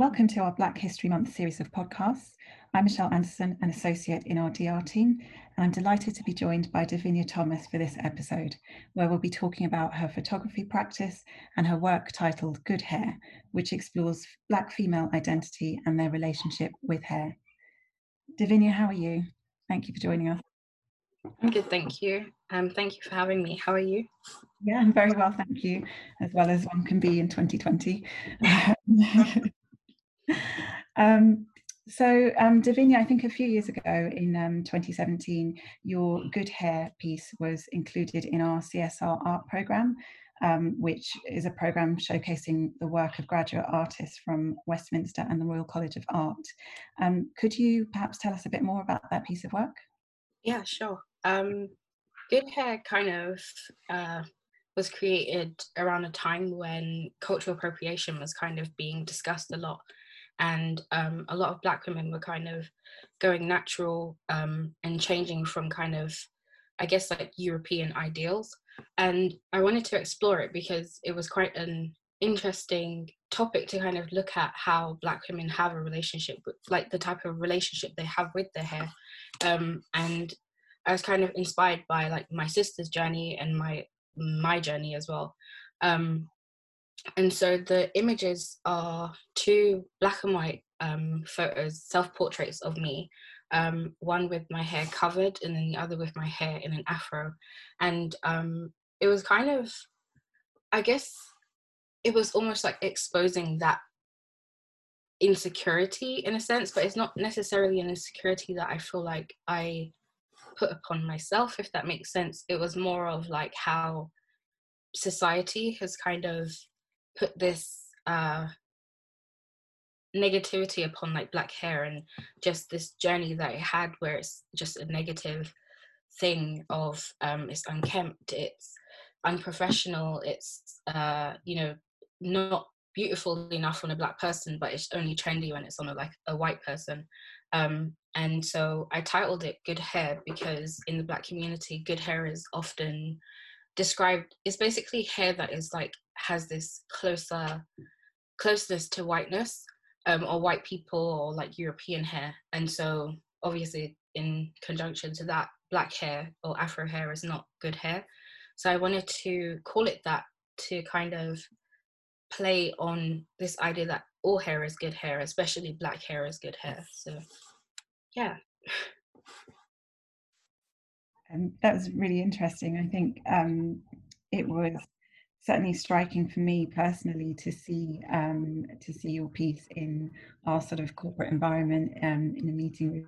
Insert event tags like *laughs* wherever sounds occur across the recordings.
Welcome to our Black History Month series of podcasts. I'm Michelle Anderson, an associate in our DR team, and I'm delighted to be joined by Devinya Thomas for this episode, where we'll be talking about her photography practice and her work titled Good Hair, which explores Black female identity and their relationship with hair. Devinya, how are you? Thank you for joining us. I'm good, thank you. Um, thank you for having me. How are you? Yeah, I'm very well, thank you, as well as one can be in 2020. um, *laughs* *laughs* so, um, Devinya, I think a few years ago in um, 2017, your Good Hair piece was included in our CSR art programme, um, which is a programme showcasing the work of graduate artists from Westminster and the Royal College of Art. Um, could you perhaps tell us a bit more about that piece of work? Yeah, sure. Um, Good Hair kind of uh, was created around a time when cultural appropriation was kind of being discussed a lot and um, a lot of black women were kind of going natural um, and changing from kind of i guess like european ideals and i wanted to explore it because it was quite an interesting topic to kind of look at how black women have a relationship with like the type of relationship they have with their hair um, and i was kind of inspired by like my sister's journey and my my journey as well. Um, and so the images are two black and white um, photos, self portraits of me, um, one with my hair covered and then the other with my hair in an afro. And um, it was kind of, I guess, it was almost like exposing that insecurity in a sense, but it's not necessarily an insecurity that I feel like I put upon myself, if that makes sense. It was more of like how society has kind of put this uh, negativity upon like black hair and just this journey that it had where it's just a negative thing of um, it's unkempt, it's unprofessional, it's uh, you know not beautiful enough on a black person, but it's only trendy when it's on a like a white person. Um, and so I titled it Good Hair because in the Black community, good hair is often described, it's basically hair that is like, has this closer closeness to whiteness um, or white people or like European hair. And so obviously in conjunction to that, black hair or Afro hair is not good hair. So I wanted to call it that to kind of play on this idea that all hair is good hair, especially black hair is good hair. So yeah. Um, that was really interesting. I think um, it was certainly striking for me personally to see um, to see your piece in our sort of corporate environment um, in a meeting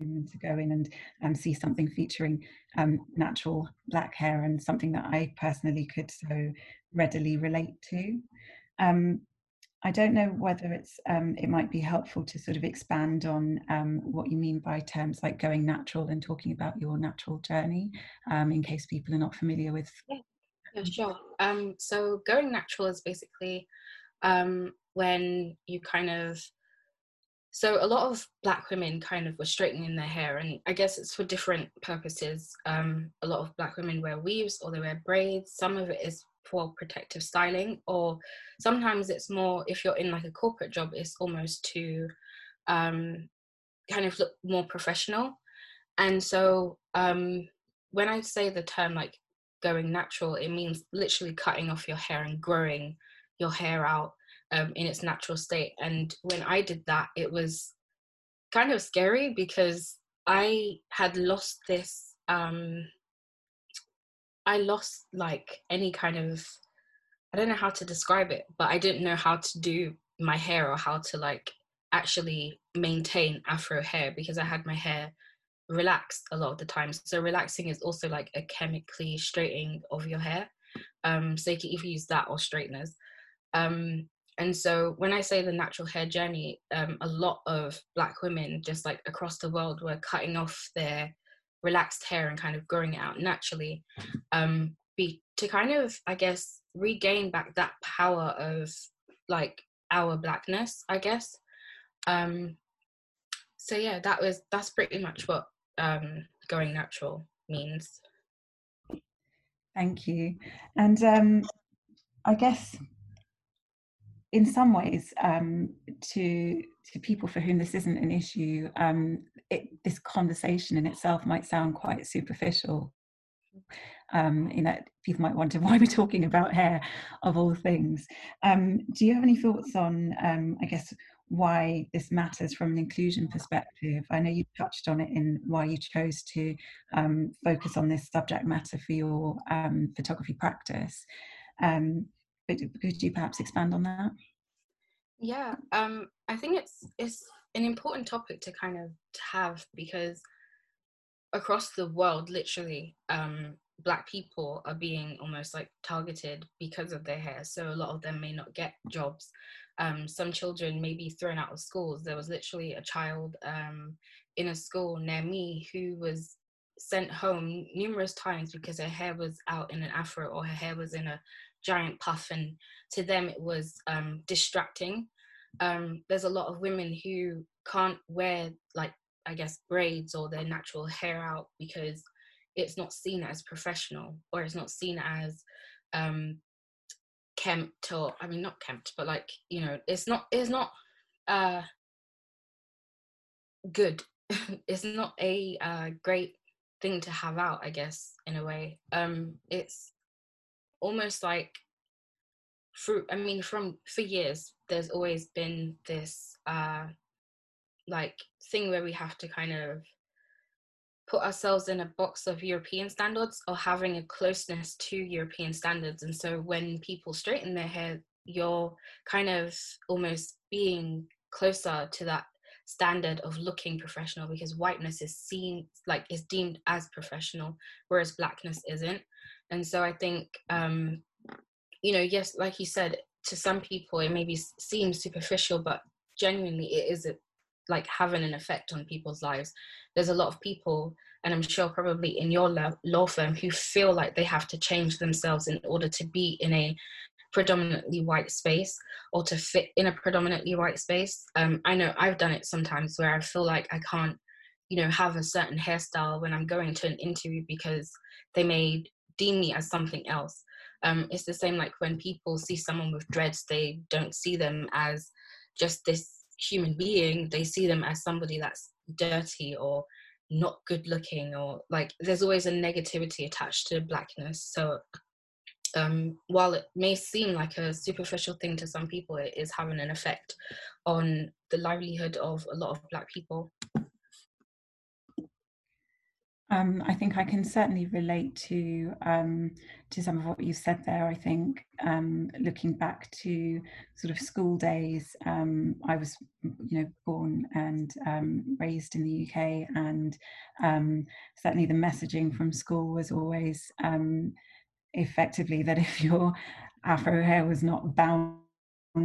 room to go in and um, see something featuring um, natural black hair and something that I personally could so readily relate to. Um, I don't know whether it's um, it might be helpful to sort of expand on what you mean by terms like going natural and talking about your natural journey, in case people are not familiar with. Yeah, sure. Um, so going natural is basically um, when you kind of so a lot of black women kind of were straightening their hair and i guess it's for different purposes. Um, a lot of black women wear weaves or they wear braids. Some of it is for protective styling or sometimes it's more if you're in like a corporate job it's almost to um, kind of look more professional. And so um, when i say the term like going natural it means literally cutting off your hair and growing your hair out um, in its natural state. And when i did that it was kind of scary because i had lost this um, I lost like any kind of I don't know how to describe it, but I didn't know how to do my hair or how to like actually maintain afro hair because I had my hair relaxed a lot of the time. So relaxing is also like a chemically straightening of your hair. Um, so you can either use that or straighteners. Um, and so when I say the natural hair journey, um, a lot of black women just like across the world were cutting off their relaxed hair and kind of growing it out naturally um be to kind of i guess regain back that power of like our blackness i guess um so yeah that was that's pretty much what um going natural means thank you and um i guess in some ways, um, to to people for whom this isn't an issue, um, it, this conversation in itself might sound quite superficial. Um, in that people might wonder *laughs* why we're talking about hair, of all things. Um, do you have any thoughts on, um, I guess, why this matters from an inclusion perspective? I know you touched on it in why you chose to um, focus on this subject matter for your photography practice. Um, but could you perhaps expand on that? Yeah, um, I think it's it's an important topic to kind of have because across the world, literally, um, black people are being almost like targeted because of their hair. So a lot of them may not get jobs. Um, some children may be thrown out of schools. There was literally a child um, in a school near me who was sent home numerous times because her hair was out in an afro or her hair was in a giant puff and to them it was um, distracting um, there's a lot of women who can't wear like i guess braids or their natural hair out because it's not seen as professional or it's not seen as um, kempt or i mean not kempt but like you know it's not it's not uh, good. *laughs* It's not a uh, great thing to have out i guess in a way. Um it's almost like through i mean from for years there's always been this uh like thing where we have to kind of put ourselves in a box of European standards or having a closeness to European standards. And so when people straighten their hair, you're kind of almost being closer to that standard of looking professional because whiteness is seen like is deemed as professional, whereas blackness isn't. And so I think um, you know, yes, like you said, to some people it maybe seems superficial, but genuinely it is a, like having an effect on people's lives. There's a lot of people, and I'm sure probably in your law firm, who feel like they have to change themselves in order to be in a predominantly white space or to fit in a predominantly white space. Um, I know I've done it sometimes where I feel like I can't, you know, have a certain hairstyle when I'm going to an interview because they may deem me as something else. Um, it's the same like when people see someone with dreads, they don't see them as just this human being, they see them as somebody that's dirty or not good looking or like there's always a negativity attached to blackness. So um, while it may seem like a superficial thing to some people, it is having an effect on the livelihood of a lot of black people. Um, I think I can certainly relate to um, to some of what you said there. I think um, looking back to sort of school days, um, I was you know born and um, raised in the UK, and um, certainly the messaging from school was always effectively that if your afro hair was not bound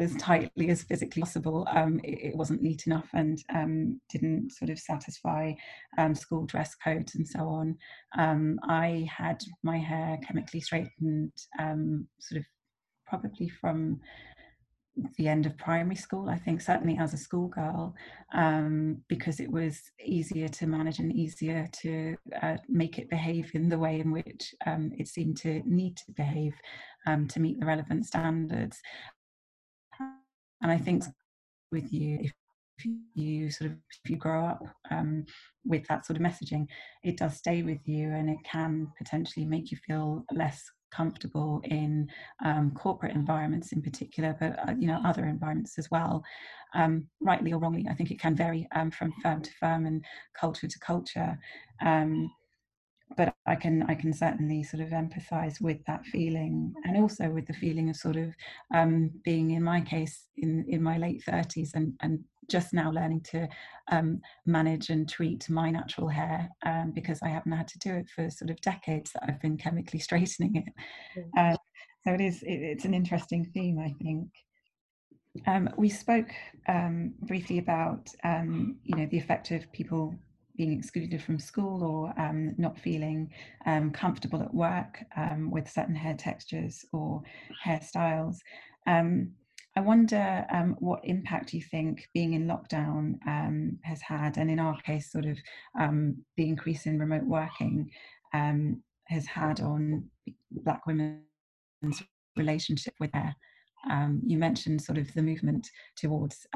as tightly as physically possible, um, it, it, wasn't neat enough and um, didn't sort of satisfy um, school dress codes and so on. Um, I had my hair chemically straightened um, sort of probably from the end of primary school, I think, certainly as a schoolgirl, um, because it was easier to manage and easier to uh, make it behave in the way in which um, it seemed to need to behave um, to meet the relevant standards. And I think with you, if you sort of if you grow up um, with that sort of messaging, it does stay with you, and it can potentially make you feel less comfortable in um, corporate environments in particular, but uh, you know other environments as well. Um, rightly or wrongly, I think it can vary um, from firm to firm and culture to culture. Um, but I can I can certainly sort of empathise with that feeling, and also with the feeling of sort of um, being in my case in in my late thirties and and just now learning to um, manage and treat my natural hair um, because I haven't had to do it for sort of decades that I've been chemically *laughs* straightening it. Uh, so it is it, it's an interesting theme, I think. Um, we spoke um, briefly about um, you know the effect of people being excluded from school or um, not feeling um, comfortable at work um, with certain hair textures or hairstyles. Um, I wonder um, what impact you think being in lockdown um, has had, and in our case, sort of the increase in remote working has had on Black women's relationship with hair. you mentioned sort of the movement towards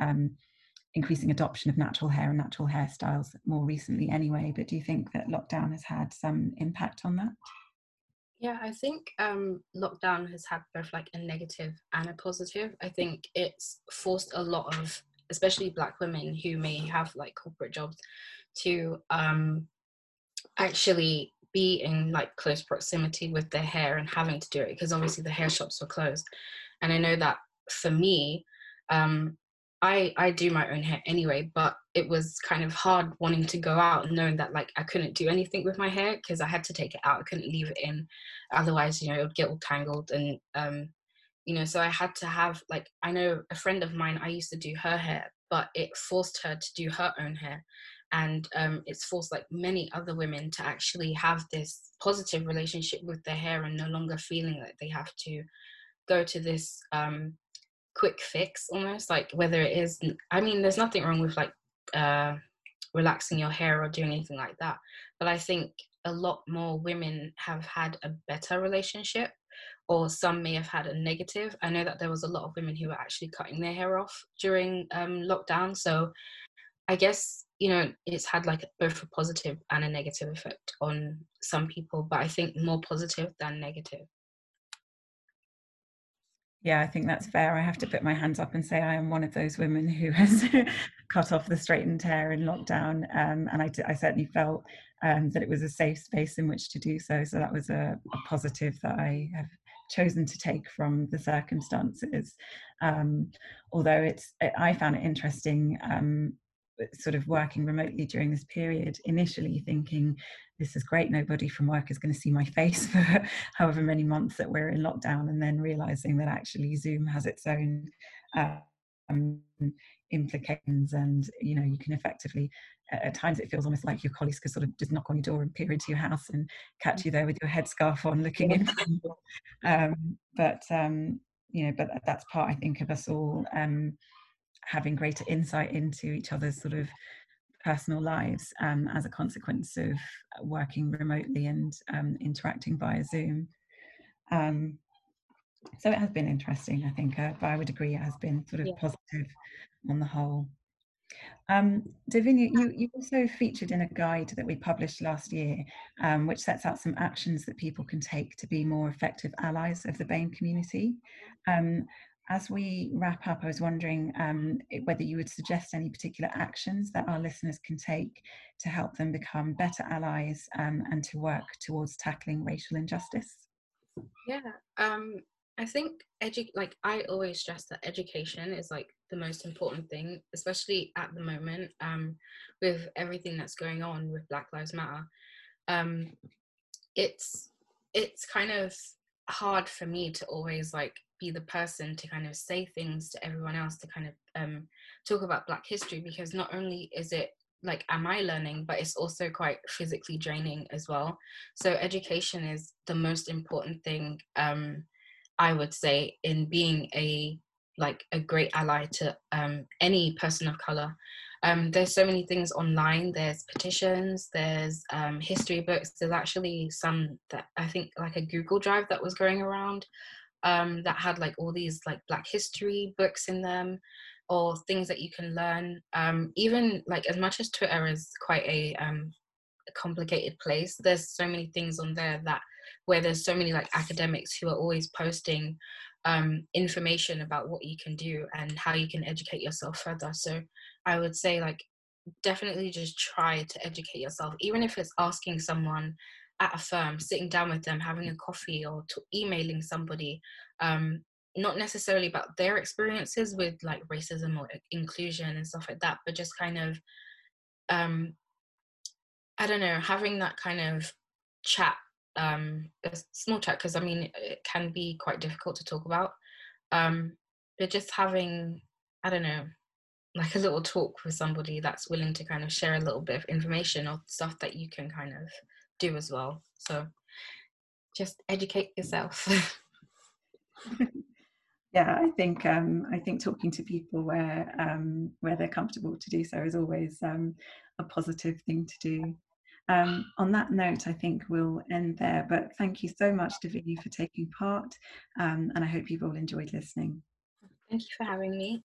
increasing adoption of natural hair and natural hairstyles more recently anyway, but do you think that lockdown has had some impact on that? Yeah, I think um, lockdown has had both like a negative and a positive. I think it's forced a lot of, especially Black women who may have like corporate jobs, to um, actually be in like close proximity with their hair and having to do it because obviously the hair shops were closed. And I know that for me, um, I I do my own hair anyway, but it was kind of hard wanting to go out knowing that like I couldn't do anything with my hair because I had to take it out. I couldn't leave it in, otherwise you know it would get all tangled and um, you know so I had to have like I know a friend of mine I used to do her hair, but it forced her to do her own hair, and um, it's forced like many other women to actually have this positive relationship with their hair and no longer feeling that they have to go to this um, quick fix almost like whether it is i mean there's nothing wrong with like uh relaxing your hair or doing anything like that but i think a lot more women have had a better relationship or some may have had a negative. I know that there was a lot of women who were actually cutting their hair off during um, lockdown so i guess you know it's had like both a positive and a negative effect on some people but i think more positive than negative yeah, I think that's fair. I have to put my hands up and say I am one of those women who *laughs* has cut off the straightened hair in lockdown, um, and I, I, certainly felt um, that it was a safe space in which to do so. So that was a, a positive that I have chosen to take from the circumstances. Um, although it's, I found it interesting um, sort of working remotely during this period initially thinking this is great nobody from work is going to see my *laughs* face for however many months that we're in lockdown and then realizing that actually zoom has its own um, implications and you know you can effectively at times it feels almost like your colleagues could sort of just knock on your door and peer into your house and catch you there with your headscarf on looking in. *laughs* Um, but um, you know but that's part i think of us all um, having greater insight into each other's sort of personal lives um, as a consequence of working remotely and um, interacting via Zoom. Um, so it has been interesting, I think, uh, but I would agree it has been sort of yeah. positive on the whole. Um, Devinya, you, you also featured in a guide that we published last year, um, which sets out some actions that people can take to be more effective allies of the BAME community. Um, as we wrap up, I was wondering um, whether you would suggest any particular actions that our listeners can take to help them become better allies um, and to work towards tackling racial injustice. Yeah, um, I think edu- like I always stress that education is like the most important thing, especially at the moment um, with everything that's going on with Black Lives Matter. Um, it's it's kind of hard for me to always like be the person to kind of say things to everyone else to kind of um, talk about Black history because not only is it like am I learning, but it's also quite physically draining as well. So education is the most important thing um, I would say in being a like a great ally to um, any person of color. Um, there's so many things online. There's petitions. There's um, history books. There's actually some that I think like a Google Drive that was going around um, that had like all these like Black history books in them or things that you can learn. Um, even like as much as Twitter is quite a, um, a complicated place, there's so many things on there that where there's so many like academics who are always posting um, information about what you can do and how you can educate yourself further. So I would say like definitely just try to educate yourself, even if it's asking someone at a firm, sitting down with them, having a coffee, or emailing somebody, um, not necessarily about their experiences with like racism or inclusion and stuff like that, but just kind of, um, I don't know, having that kind of chat, um, a small chat, because I mean, it can be quite difficult to talk about, um, but just having, I don't know, like a little talk with somebody that's willing to kind of share a little bit of information or stuff that you can kind of do as well. So just educate yourself. *laughs* yeah, I think um, I think talking to people where um, where they're comfortable to do so is always um, a positive thing to do. Um, on that note, I think we'll end there. But thank you so much, Davini, for taking part, um, and I hope you've all enjoyed listening. Thank you for having me.